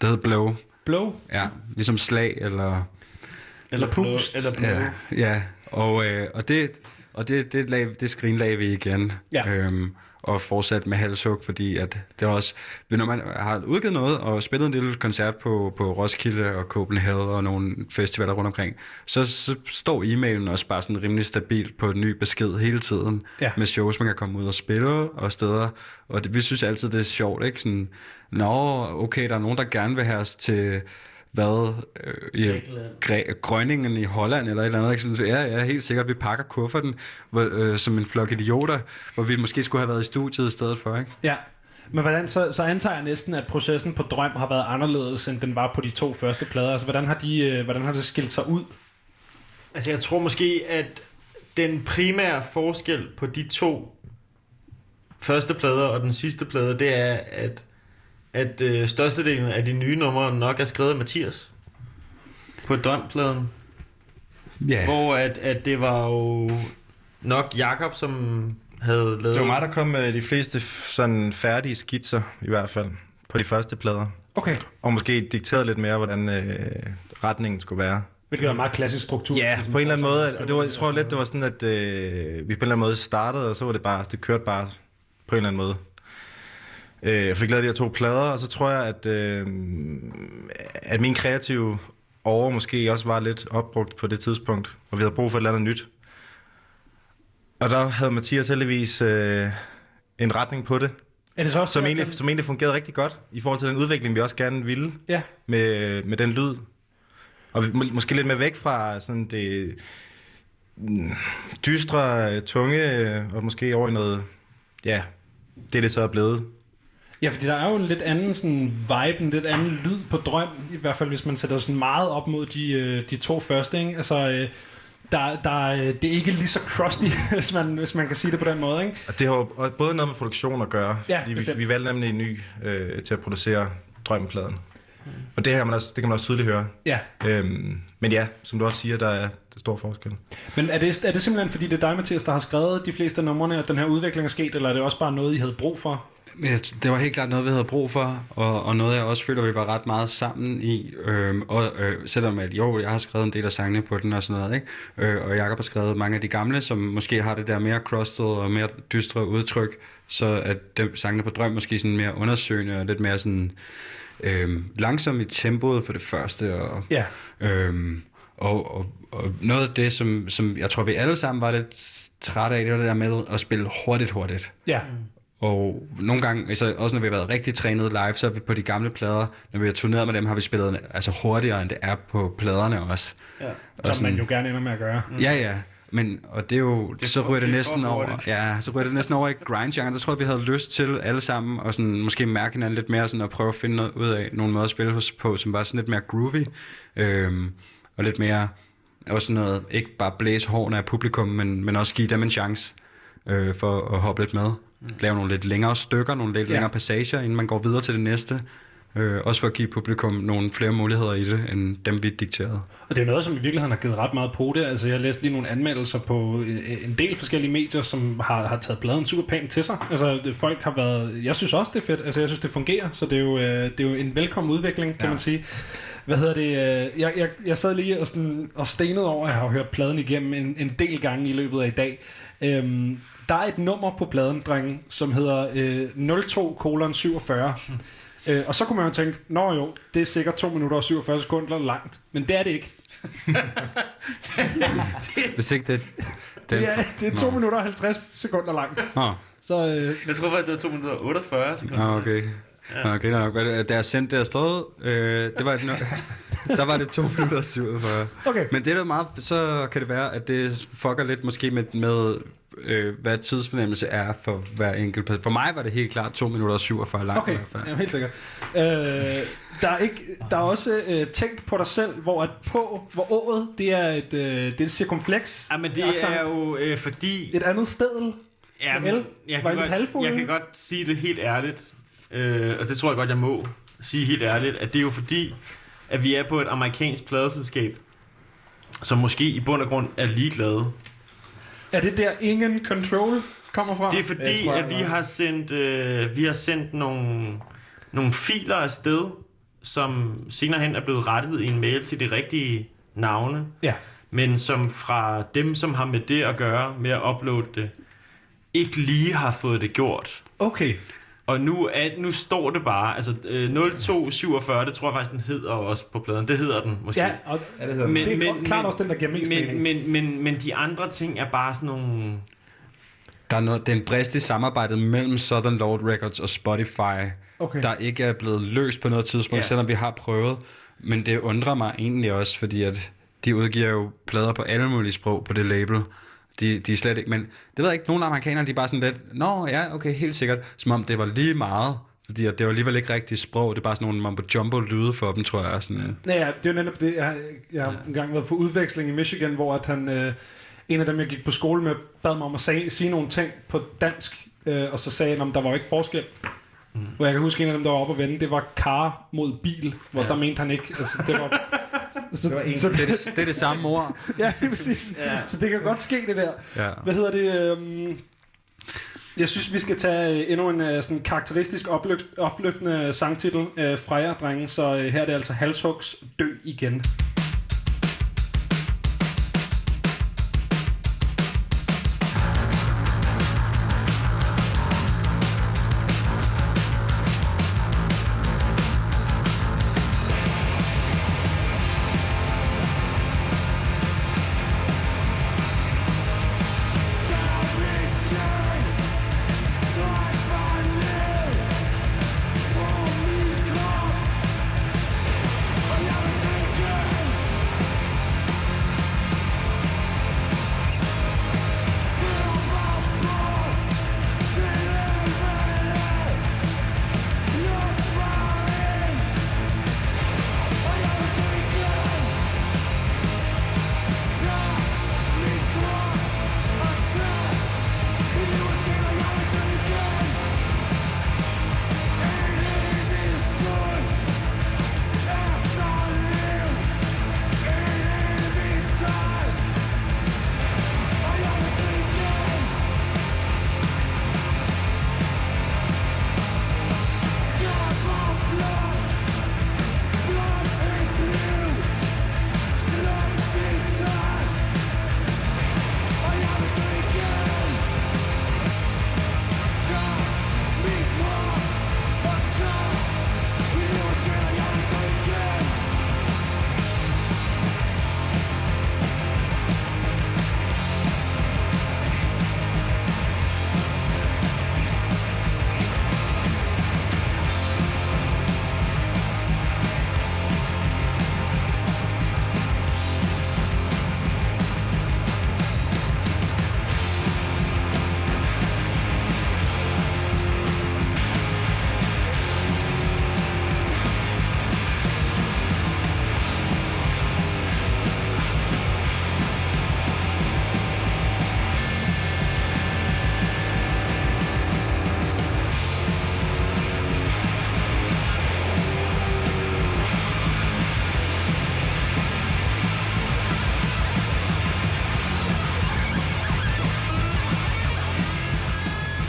Det hed Blow. Blow? Ja, ligesom slag eller... Eller pust? Eller blow. Ja, ja. Og, øh, og det, og det, det, lag, det skrinlagde vi igen. Ja. Øhm, og fortsat med halshug, fordi at det er også, når man har udgivet noget og spillet en lille koncert på, på Roskilde og Copenhagen og nogle festivaler rundt omkring, så, så står e-mailen også bare sådan rimelig stabilt på en ny besked hele tiden, Ja. med shows, man kan komme ud og spille og steder. Og det, vi synes altid, det er sjovt, ikke? Sådan, Nå, okay, der er nogen, der gerne vil have os til hvad, øh, i Græ- Grønningen i Holland eller et eller andet. Ikke? Sådan, så ja, ja, helt sikkert, vi pakker kufferten hvor, øh, som en flok idioter, hvor vi måske skulle have været i studiet i stedet for. Ikke? Ja. Men hvordan, så, så antager jeg næsten, at processen på Drøm har været anderledes, end den var på de to første plader. Altså, hvordan har, de, øh, hvordan har det skilt sig ud? Altså, jeg tror måske, at den primære forskel på de to første plader og den sidste plade, det er, at, at øh, størstedelen af de nye numre nok er skrevet af Mathias på Drømpladen. Ja. Hvor at, at det var jo nok Jakob som havde lavet... Det var mig, der kom med de fleste sådan færdige skitser, i hvert fald, på de første plader. Okay. Og måske dikteret lidt mere, hvordan øh, retningen skulle være. Hvilket er en meget klassisk struktur. Ja, Ligesom på en eller anden måde. det var, jeg tror lidt, det var sådan, at øh, vi på en eller anden måde startede, og så var det bare, det kørte bare på en eller anden måde. Øh, jeg fik lavet de her to plader, og så tror jeg, at, øh, at min kreative over måske også var lidt opbrugt på det tidspunkt, og vi havde brug for et eller andet nyt. Og der havde Mathias heldigvis øh, en retning på det, Er det så også som egentlig, den- som egentlig fungerede rigtig godt i forhold til den udvikling, vi også gerne ville Ja. med, med den lyd. Og vi- må, måske lidt mere væk fra sådan det mm, dystre, tunge, øh, og måske over i noget, ja, det er det så er blevet. Ja, fordi der er jo en lidt anden sådan vibe, en lidt anden lyd på drøm, i hvert fald hvis man sætter sådan meget op mod de, øh, de to første, ikke? Altså, øh, der, der, øh, det er ikke lige så crusty, hvis man, hvis man kan sige det på den måde, ikke? Og det har jo både noget med produktion at gøre, Ja, fordi vi, bestemt. vi valgte nemlig en ny øh, til at producere drømmepladen. Og det, her, man også, det kan man også tydeligt høre. Ja. Øhm, men ja, som du også siger, der er stor forskel. Men er det, er det simpelthen fordi, det er dig, Mathias, der har skrevet de fleste af numrene, at den her udvikling er sket, eller er det også bare noget, I havde brug for? Det var helt klart noget, vi havde brug for, og, og noget, jeg også føler, vi var ret meget sammen i. Øhm, og øh, selvom at, jo, jeg har skrevet en del af sangene på den og sådan noget, ikke? Øh, og Jacob har skrevet mange af de gamle, som måske har det der mere crusted og mere dystre udtryk, så at dem, sangene på Drøm måske sådan mere undersøgende og lidt mere sådan øh, langsom i tempoet for det første, og Ja. Øhm, og, og, og noget af det, som, som jeg tror, vi alle sammen var lidt trætte af, det var det der med at spille hurtigt, hurtigt. Ja. Og nogle gange, altså også når vi har været rigtig trænet live, så er vi på de gamle plader, når vi har turneret med dem, har vi spillet altså hurtigere, end det er på pladerne også. Ja. Og Som sådan- man jo gerne ender med at gøre. Ja, ja. Men, og det er jo, Det er så ryger det, det næsten over, ja, så ryger det næsten over i grind -genren. Der tror jeg, vi havde lyst til alle sammen, og sådan, måske mærke hinanden lidt mere, sådan, at prøve at finde noget ud af nogle måder at spille hos- på, som var sådan lidt mere groovy, øhm, og lidt mere, også noget, ikke bare blæse hårene af publikum, men, men også give dem en chance øh, for at hoppe lidt med. Lave nogle lidt længere stykker, nogle lidt Ja. længere passager, inden man går videre til det næste. Øh, også for at give publikum nogle flere muligheder i det, end dem vi dikterede. Og det er noget, som i virkeligheden har givet ret meget på det. Altså, jeg læste lige nogle anmeldelser på øh, en del forskellige medier, som har, har taget pladen super pænt til sig. Altså, det- folk har været... Jeg synes også, det er fedt. Altså, jeg synes, det fungerer. Så det er jo, øh, det er jo en velkommen udvikling, kan. Ja. man sige. Hvad hedder det? øh, Jeg, jeg, jeg sad lige og, sådan, og stenede over, at jeg har hørt pladen igennem en, en del gange i løbet af i dag. Øhm, der er et nummer på pladen, drenge, som hedder øh, 02 kolon 47. Øh, og så kunne man jo tænke, nå jo, det er sikkert 2 minutter og 47 sekunder langt. Men det er det ikke. Hvis ikke det... Den, Det er, det er 2 Nå. minutter og 50 sekunder langt. Nå, Så øh, Jeg tror faktisk, det var 2 minutter og 48 sekunder. ah, okay. Ja. Okay, nok. Da jeg sendte det afsted, øh, det var et, der var det 2 minutter og 47. okay. Men det er da meget, så kan det være, at det fucker lidt måske med, med øh, hvad tidsfornemmelse er for hver enkelt person. For mig var det helt klart 2 minutter og 47 langt. Okay, i hvert fald. ja, helt sikkert. Øh, der, er ikke, der er også øh, tænkt på dig selv, hvor at på, hvor ået, det er et, øh, det er et cirkumflex. Ja, men det Accent. er jo øh, fordi... Et andet sted. Ja, men jeg, Var kan godt, jeg kan godt sige det helt ærligt, øh, og det tror jeg godt, jeg må sige helt ærligt, at det er jo fordi, at vi er på et amerikansk pladeselskab, som måske i bund og grund er ligeglade. Er det der ingen control kommer fra? Det er fordi, tror, at vi har sendt, øh, vi har sendt nogle, nogle filer afsted, som senere hen er blevet rettet i en mail til de rigtige navne, Ja. men som fra dem, som har med det at gøre, med at uploade det, ikke lige har fået det gjort. Okay. Og nu, er, nu står det bare, altså øh, 0247, det tror jeg faktisk, den hedder også på pladen. Det hedder den måske. Ja, og Ja, det hedder Men- det er men- men, klart men- også den, der giver mest men, mening. men, men, men de andre ting er bare sådan nogle... Der er, noget, det er en brist i samarbejdet mellem Southern Lord Records og Spotify, Okay. der ikke er blevet løst på noget tidspunkt, ja. selvom vi har prøvet. Men det undrer mig egentlig også, fordi at de udgiver jo plader på alle mulige sprog på det label. De, de er slet ikke, men det ved jeg ikke, nogle amerikanere, de er bare sådan lidt, nå ja, okay, helt sikkert, som om det var lige meget, fordi det var alligevel ikke rigtigt sprog, det er bare sådan nogle mumbo jumbo lyde for dem, tror jeg. Sådan. Ja, ja, det er jo netop det. Jeg, jeg har engang været på udveksling i Michigan, hvor at han, øh, en af dem, jeg gik på skole med, bad mig om at sige, sige nogle ting på dansk, øh, og så sagde han, at der var ikke forskel. Mm. Hvor jeg kan huske, en af dem, der var oppe at vende, det var car mod bil, hvor ja. der mente han ikke. Altså, det var, så, det var så, Det, er det, det er det samme ord. Ja, lige præcis. Ja. Så det kan godt ske, det der. Ja. Hvad hedder det? Øhm, jeg synes, vi skal tage øh, endnu en øh, sådan karakteristisk opløft, opløftende sangtitel øh, fra jer, drenge. Så øh, her er det altså Halshugs Dø igen.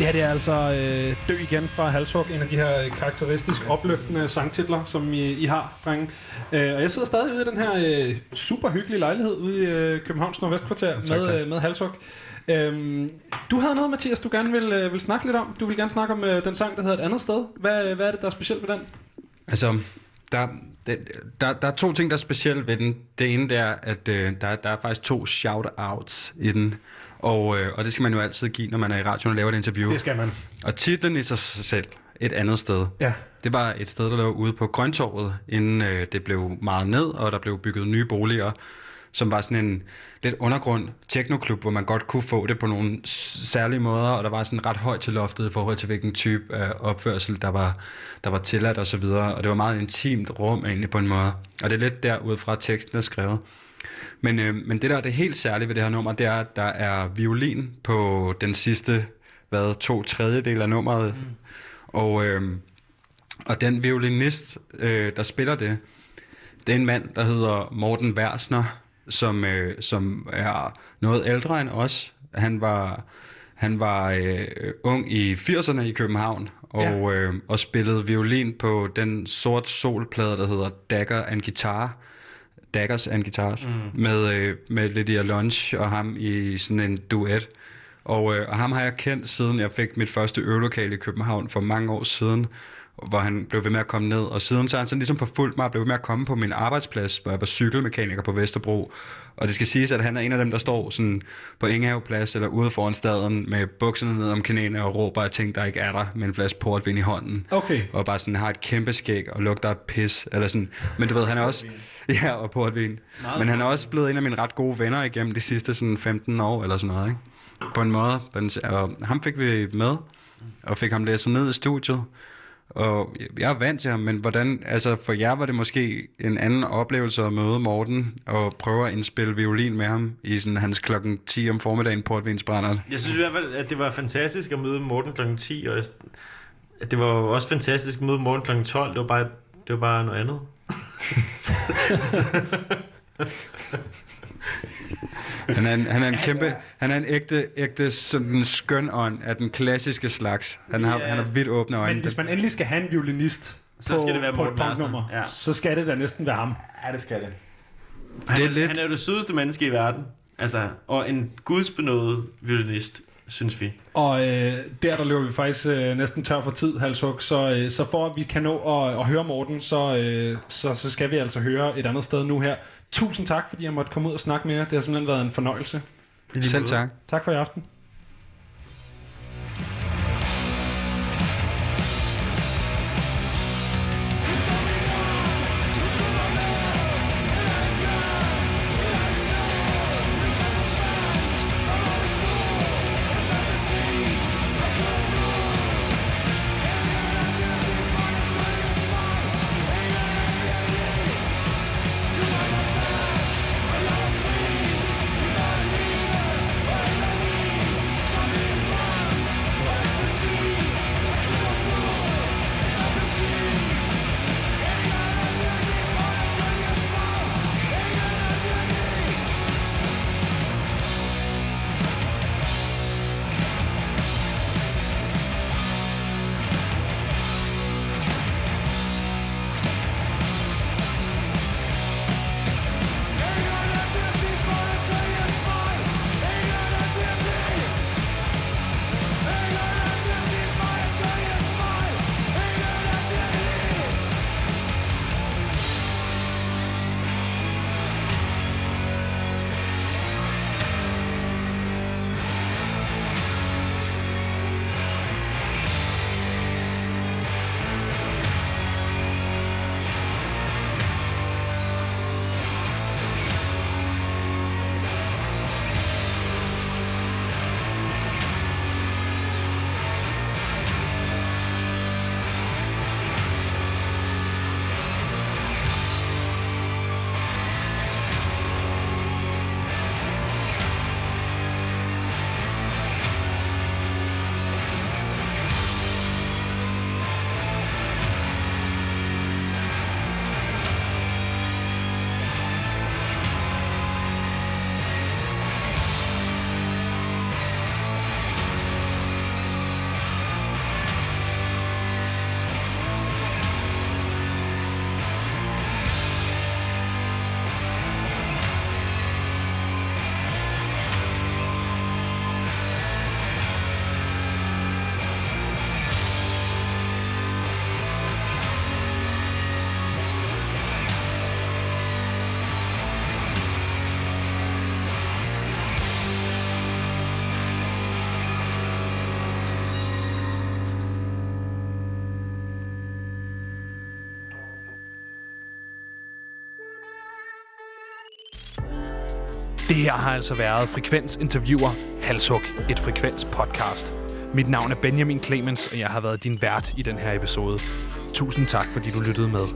Det her det er altså øh, Dø igen fra Halshug, en af de her karakteristisk opløftende sangtitler, som I, I har, drenge. Øh, og jeg sidder stadig ude i den her øh, super hyggelige lejlighed ude i øh, Københavns Nordvestkvarter tak, med, tak. øh, med Halshug. Øhm, du havde noget, Mathias, du gerne vil, øh, vil snakke lidt om. Du vil gerne snakke om øh, den sang, der hedder Et andet sted. Hvad, hvad er det, der er specielt ved den? Altså, der, der, der, der er to ting, der er specielt ved den. Det ene det er, at øh, der, der er faktisk to shout-outs i den. Og, øh, og det skal man jo altid give, når man er i radioen og laver et interview. Det skal man. Og titlen i sig selv, et andet sted. Ja. Det var et sted, der lå ude på Grøntorvet, inden øh, det blev meget ned, og der blev bygget nye boliger, som var sådan en lidt undergrund teknoklub, hvor man godt kunne få det på nogle særlige måder, og der var sådan ret højt til loftet i forhold til, hvilken type af opførsel, der var, der var tilladt og så videre, og det var meget intimt rum egentlig på en måde. Og det er lidt derud fra teksten er skrevet. Men, øh, men det der er det helt særlige ved det her nummer, det er, at der er violin på den sidste, hvad, to tredjedel af nummeret. Mm. Og, øh, og den violinist, øh, der spiller det, det er en mand, der hedder Morten Versner, som, øh, som er noget ældre end os. Han var, han var øh, ung i 80'erne i København, og, ja. øh, og spillede violin på den sort solplade, der hedder Dagger and Guitar. Daggers and Guitars, mm. med, øh, med Lydia Lunch og ham i sådan en duet. Og, øh, og ham har jeg kendt, siden jeg fik mit første øvelokale i København for mange år siden, hvor han blev ved med at komme ned. Og siden så har han sådan ligesom forfulgt mig og blev ved med at komme på min arbejdsplads, hvor jeg var cykelmekaniker på Vesterbro. Og det skal siges, at han er en af dem, der står sådan på Ingehaveplads eller ude foran staden med bukserne ned om knæene og råber af ting, der ikke er der, med en flaske portvin i hånden. Okay. Og bare sådan har et kæmpe skæg og lugter af pis. Eller sådan. Men du ved, han er også... Ja, og portvin. Men han er også blevet en af mine ret gode venner igennem de sidste sådan 15 år eller sådan noget, ikke? På en måde. Og ham fik vi med, og fik ham læst ned i studiet. Og jeg er vant til ham, men hvordan, altså for jer var det måske en anden oplevelse at møde Morten og prøve at indspille violin med ham i sådan hans klokken 10 om formiddagen portvinsbrænder. Jeg synes i hvert fald, at det var fantastisk at møde Morten kl. 10, og at det var også fantastisk at møde Morten kl. 12. Det var bare, det var bare noget andet. Han er en, han er en kæmpe, han er en ægte, ægte sådan skøn ånd af den klassiske slags. Han har, Ja. han har vidt åbne øjne. Men hvis man endelig skal have en violinist Så på, skal det være på et punknummer, Ja. så skal det da næsten være ham. Ja, det skal det. Han, Det er er lidt- han er jo det sødeste menneske i verden. Altså, og en gudsbenået violinist, synes vi. Og øh, der, der løber vi faktisk øh, næsten tør for tid, Halshug. Så, øh, så for at vi kan nå at, at høre Morten, så, øh, så, så skal vi altså høre et andet sted nu her. Tusind tak, fordi jeg måtte komme ud og snakke med jer. Det har simpelthen været en fornøjelse. Selv tak. Tak for i aften. Det her har altså været Frekvens Interviewer Halshug, et Frekvens podcast. Mit navn er Benjamin Clemens, og jeg har været din vært i den her episode. Tusind tak, fordi du lyttede med.